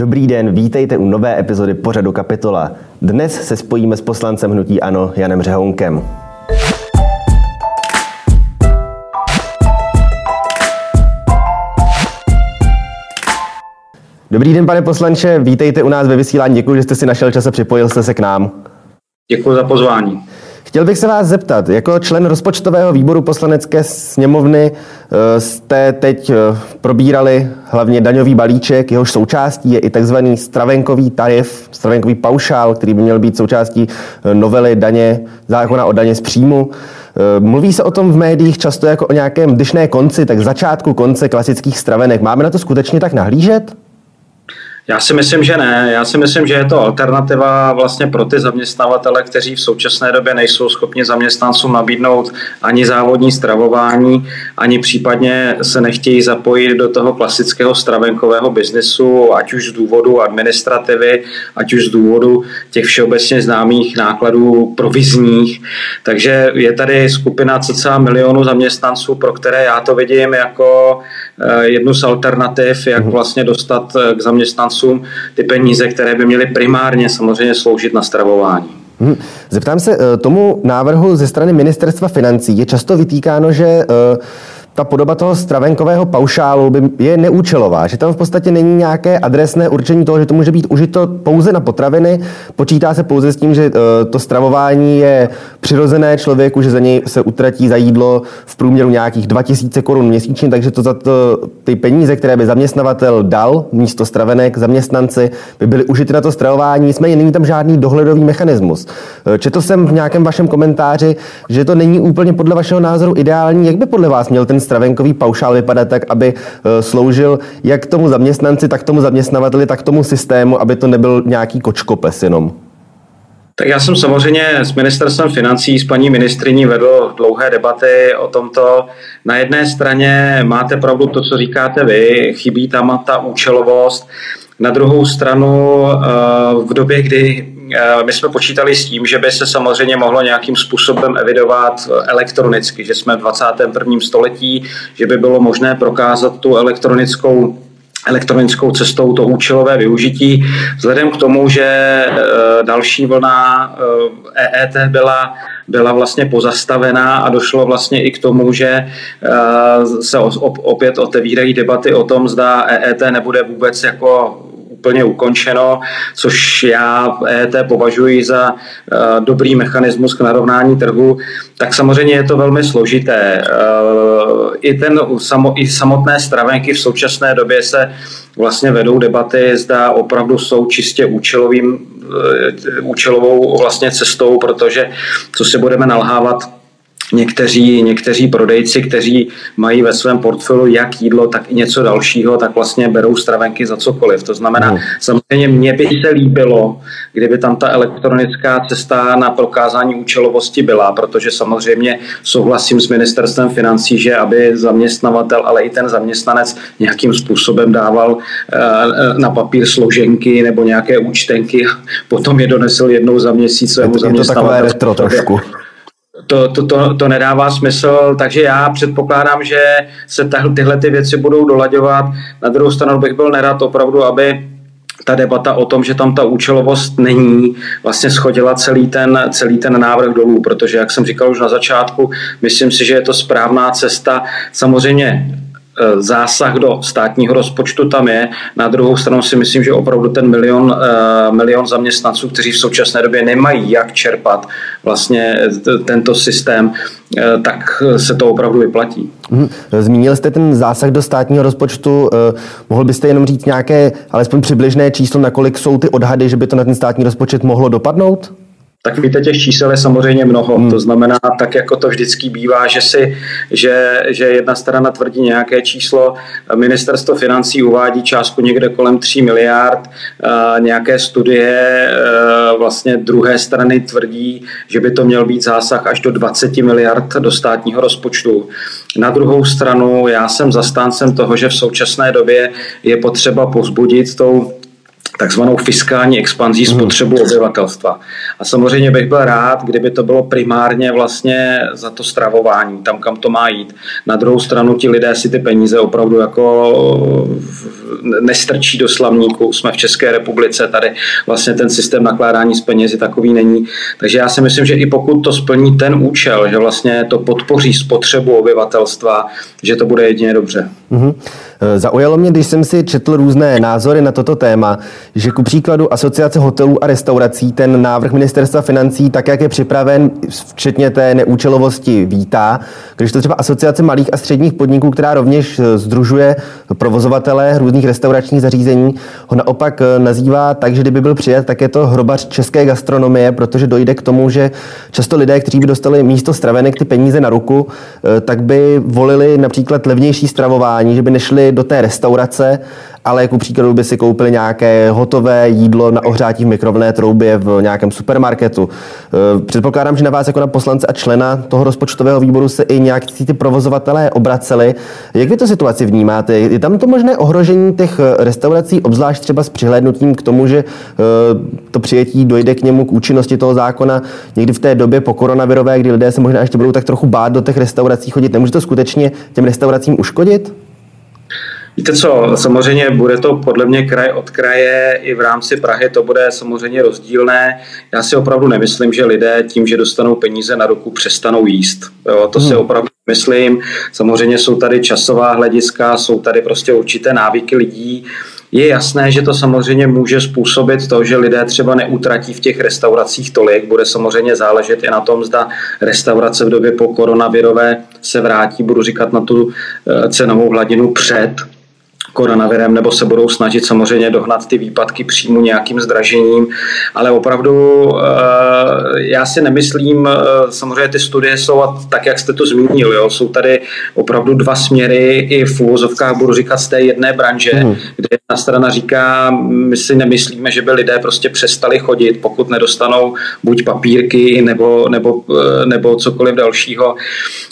Dobrý den, vítejte u nové epizody pořadu Kapitola. Dnes se spojíme s poslancem Hnutí Ano Janem Řehounkem. Dobrý den, pane poslanče, vítejte u nás ve vysílání. Děkuji, že jste si našel čas a připojil jste se k nám. Děkuji za pozvání. Chtěl bych se vás zeptat, jako člen rozpočtového výboru poslanecké sněmovny eh, jste teď eh, probírali hlavně daňový balíček, jehož součástí je i takzvaný stravenkový tarif, stravenkový paušál, který by měl být součástí eh, novely daně, zákona o daně z příjmu. Mluví se o tom v médiích často jako o nějakém dyšné konci, tak začátku konce klasických stravenek. Máme na to skutečně tak nahlížet? Já si myslím, že ne. Já si myslím, že je to alternativa vlastně pro ty zaměstnavatele, kteří v současné době nejsou schopni zaměstnancům nabídnout ani závodní stravování, ani případně se nechtějí zapojit do toho klasického stravenkového biznesu, ať už z důvodu administrativy, ať už z důvodu těch všeobecně známých nákladů provizních. Takže je tady skupina cca milionu zaměstnanců, pro které já to vidím jako jednu z alternativ, jak mhm. vlastně dostat eh, k zaměstnancům ty peníze, které by měly primárně samozřejmě sloužit na stravování. Hmm. Zeptám se, eh, tomu návrhu ze strany ministerstva financí je často vytýkáno, že eh, ta podoba toho stravenkového paušálu by je neúčelová, že tam v podstatě není nějaké adresné určení toho, že to může být užito pouze na potraviny. Počítá se pouze s tím, že eh, to stravování je přirozené člověku, že za něj se utratí za jídlo v průměru nějakých 2000 korun měsíčně, takže to za to, ty peníze, které by zaměstnavatel dal místo stravenek zaměstnanci, by byly užity na to stravování. Nicméně není tam žádný dohledový mechanismus. Eh, četl jsem v nějakém vašem komentáři, že to není úplně podle vašeho názoru ideální. Jak by podle vás měl ten stravenkový paušál vypadat tak, aby eh, sloužil jak tomu zaměstnanci, tak tomu zaměstnavateli, tak tomu systému, aby to nebyl nějaký kočkopes jenom? Tak já jsem samozřejmě s ministerstvem financí, s paní ministriní vedl dlouhé debaty o tomto. Na jedné straně máte pravdu to, co říkáte vy, chybí tam ta účelovost. Na druhou stranu eh, v době, kdy my jsme počítali s tím, že by se samozřejmě mohlo nějakým způsobem evidovat elektronicky, že jsme v 21. století, že by bylo možné prokázat tu elektronickou elektronickou cestou to účelové využití. Vzhledem k tomu, že eh, další vlna EET eh, e byla byla vlastně pozastavená a došlo vlastně i k tomu, že se opět otevírají debaty o tom, zda EET nebude vůbec jako úplně ukončeno, což já EET považuji za eh, dobrý mechanismus k narovnání trhu, tak samozřejmě je to velmi složité. Eh, I, ten, i samotné stravenky v současné době se vlastně vedou debaty, zda opravdu jsou čistě účelovým, eh, účelovou vlastně cestou, protože co si budeme nalhávat, někteří, někteří prodejci, kteří mají ve svém portfoliu jak jídlo, tak i něco dalšího, tak vlastně berou stravenky za cokoliv. To znamená, no. samozřejmě mně by se líbilo, kdyby tam ta elektronická cesta na prokázání účelovosti byla, protože samozřejmě souhlasím s ministerstvem financí, že aby zaměstnavatel, ale i ten zaměstnanec nějakým způsobem dával eh, na papír složenky nebo nějaké účtenky, potom je donesl jednou za měsíc svému zaměstnavateli. Je to takové retro trošku to, to, to, to nedává smysl, takže já předpokládám, že se tahle, tyhle ty věci budou dolaďovat. Na druhou stranu bych byl nerad opravdu, aby ta debata o tom, že tam ta účelovost není, vlastně schodila celý ten, celý ten návrh dolů, protože, jak jsem říkal už na začátku, myslím si, že je to správná cesta. Samozřejmě zásah do státního rozpočtu tam je. Na druhou stranu si myslím, že opravdu ten milion, eh, milion zaměstnanců, kteří v současné době nemají jak čerpat vlastně tento systém, tak se to opravdu vyplatí. Mhm. Zmínil jste ten zásah do státního rozpočtu. Mohl byste jenom říct nějaké, alespoň přibližné číslo, nakolik jsou ty odhady, že by to na ten státní rozpočet mohlo dopadnout? Tak víte, těch čísel je samozřejmě mnoho. Hmm. To znamená, tak jako to vždycky bývá, že, si, že, že jedna strana tvrdí nějaké číslo, ministerstvo financí uvádí částku někde kolem 3 miliard, nějaké studie vlastně druhé strany tvrdí, že by to měl být zásah až do 20 miliard do státního rozpočtu. Na druhou stranu já jsem zastáncem toho, že v současné době je potřeba pozbudit tou takzvanou fiskální expanzí mhm. spotřebu obyvatelstva. A samozřejmě bych byl rád, kdyby to bylo primárně vlastně za to stravování, tam, kam to má jít. Na druhou stranu ti lidé si ty peníze opravdu jako nestrčí do slavníku. Jsme v České republice, tady vlastně ten systém nakládání s penězi takový není. Takže já si myslím, že i pokud to splní ten účel, že vlastně to podpoří spotřebu obyvatelstva, že to bude jedině dobře. Mm-hmm. Zaujalo mě, když jsem si četl různé názory na toto téma, že ku příkladu Asociace hotelů a restaurací ten návrh ministerstva financí, tak jak je připraven, včetně té neúčelovosti, vítá. Když to třeba Asociace malých a středních podniků, která rovněž združuje provozovatele různých restauračních zařízení, ho naopak nazývá tak, že kdyby byl přijat, tak je to hrobař české gastronomie, protože dojde k tomu, že často lidé, kteří by dostali místo stravenek ty peníze na ruku, tak by volili například levnější stravování, že by nešli do té restaurace, ale jako příkladu by si koupili nějaké hotové jídlo na ohřátí v mikrovlné troubě v nějakém supermarketu. E, předpokládám, že na vás jako na poslance a člena toho rozpočtového výboru se i nějaký ty provozovatelé obraceli. Jak vy to situaci vnímáte? Je tam to možné ohrožení těch restaurací, obzvlášť třeba s přihlédnutím k tomu, že e, to přijetí dojde k němu k účinnosti toho zákona někdy v té době po koronavirové, kdy lidé se možná ještě budou tak trochu bát do těch restaurací chodit. Nemůže to skutečně těm restauracím uškodit? Víte co, samozřejmě bude to podle mě kraj od kraje, i v rámci Prahy to bude samozřejmě rozdílné. Já si opravdu nemyslím, že lidé tím, že dostanou peníze na ruku, přestanou jíst. Jo, to hmm. si opravdu myslím. Samozřejmě jsou tady časová hlediska, jsou tady prostě určité návyky lidí. Je jasné, že to samozřejmě může způsobit to, že lidé třeba neutratí v těch restauracích tolik. Bude samozřejmě záležet i na tom, zda restaurace v době po koronavirové se vrátí, budu říkat, na tu eh, cenovou hladinu před koronavirem, nebo se budou snažit samozřejmě dohnat ty výpadky příjmu nějakým zdražením, ale opravdu eh, já si nemyslím, eh, samozřejmě ty studie jsou tak, jak jste to zmínil, jo, jsou tady opravdu dva směry i v úvozovkách, budu říkat, z té jedné branže, hmm. kde jedna strana říká, my si nemyslíme, že by lidé prostě přestali chodit, pokud nedostanou buď papírky nebo, nebo, eh, nebo cokoliv dalšího.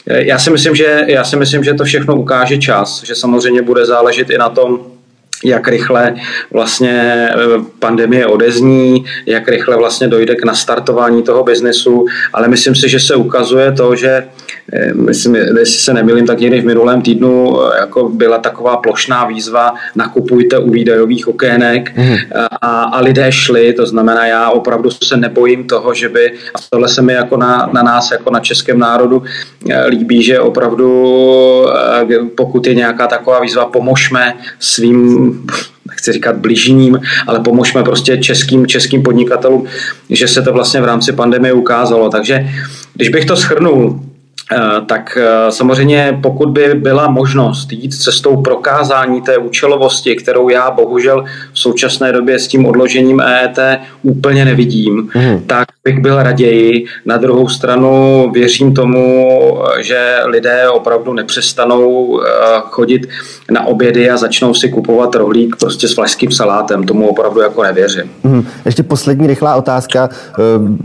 Já si myslím, že, já si myslím, že to všechno ukáže čas, že samozřejmě bude záležet i na tom, jak rychle vlastně eh, pandemie odezní, jak rychle vlastně dojde k nastartování toho biznesu, ale myslím si, že se ukazuje to, že myslím, jestli se nemilím, tak někdy v minulém týdnu eh, jako byla taková plošná výzva nakupujte u výdajových okének mm. a, a lidé šli, to znamená, já opravdu se nebojím toho, že by, a tohle se mi jako na, na nás, jako na českém národu líbí, že opravdu pokud je nějaká taková výzva, pomožme svým nechci říkat blížním, ale pomožme prostě českým, českým podnikatelům, že se to vlastně v rámci pandemie ukázalo. Takže když bych to shrnul, Eh, tak eh, samozřejmě pokud by byla možnost jít cestou prokázání té účelovosti, kterou já bohužel v současné době s tím odložením EET úplně nevidím, hmm. tak bych byl raději. Na druhou stranu věřím tomu, že lidé opravdu nepřestanou eh, chodit na obědy a začnou si kupovat rohlík prostě s flašským salátem. Tomu opravdu jako nevěřím. Hmm. Ještě poslední rychlá otázka.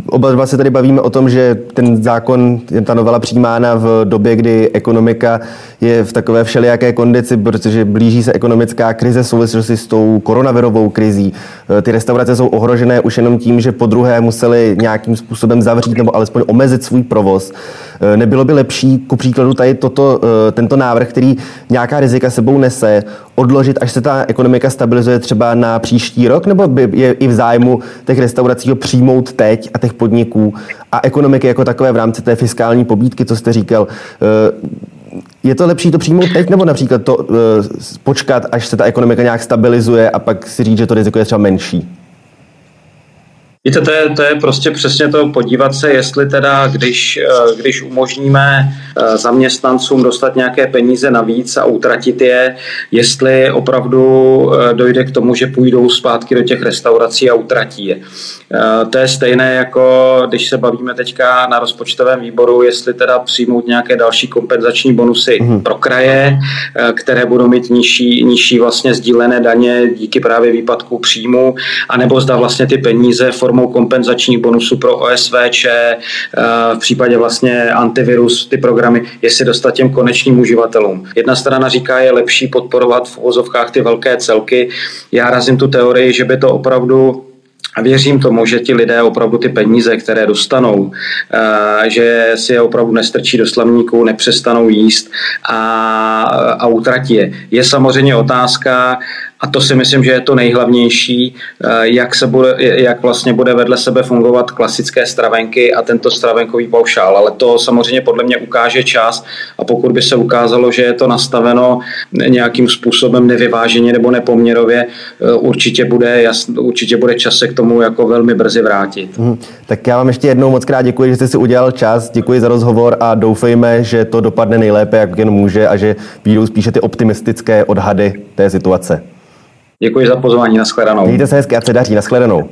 Oba dva se tady bavíme o tom, že ten zákon, ta novela přijímá přijímána v době, kdy ekonomika je v takové všelijaké kondici, protože blíží se ekonomická krize v souvislosti s tou koronavirovou krizí. E, ty restaurace jsou ohrožené už jenom tím, že po druhé museli nějakým způsobem zavřít nebo alespoň omezit svůj provoz. E, nebylo by lepší, ku příkladu, tady toto, e, tento návrh, který nějaká rizika sebou nese, odložit, až se ta ekonomika stabilizuje třeba na příští rok, nebo by je i v zájmu těch restaurací ho přijmout teď a těch podniků a ekonomiky jako takové v rámci té fiskální pobídky, co jste říkal. Je to lepší to přijmout teď, nebo například to eh, počkat, až se ta ekonomika nějak stabilizuje a pak si říct, že to riziko je třeba menší? Víte, to je, to je prostě přesně to podívat se, jestli teda, když, eh, když umožníme eh, zaměstnancům dostat nějaké peníze navíc a utratit je, jestli opravdu eh, dojde k tomu, že půjdou zpátky do těch restaurací a utratí je. To je stejné jako když se bavíme teďka na rozpočtovém výboru, jestli teda přijmout nějaké další kompenzační bonusy mm. pro kraje, které budou mít nižší, nižší vlastně sdílené daně díky právě výpadku příjmu, anebo zda vlastně ty peníze formou kompenzačních bonusů pro OSVČ, eh, v případě vlastně antivirus, ty programy jestli dostat těm konečným uživatelům. Jedna strana říká, je lepší podporovat v uvozovkách ty velké celky. Já razím tu teorii, že by to opravdu a věřím tomu, že ti lidé opravdu ty peníze, které dostanou, eh, že si je opravdu nestrčí do slavníku, nepřestanou jíst a, a utratí je. Je samozřejmě otázka, a to si myslím, že je to nejhlavnější, eh, jak, se bude, jak vlastně bude vedle sebe fungovat klasické stravenky a tento stravenkový paušál. Ale to samozřejmě podle mě ukáže čas a pokud by se ukázalo, že je to nastaveno nějakým způsobem nevyváženě nebo nepoměrově, eh, určitě bude, jasn, určitě bude čas se k tomu jako velmi brzy vrátit. Hmm. Tak já vám ještě jednou moc krát děkuji, že jste si udělal čas, děkuji za rozhovor a doufejme, že to dopadne nejlépe, jak jen může a že výjdou spíše ty optimistické odhady té situace. Děkuji za pozvání, nashledanou. Mějte se hezky a se daří, nashledanou.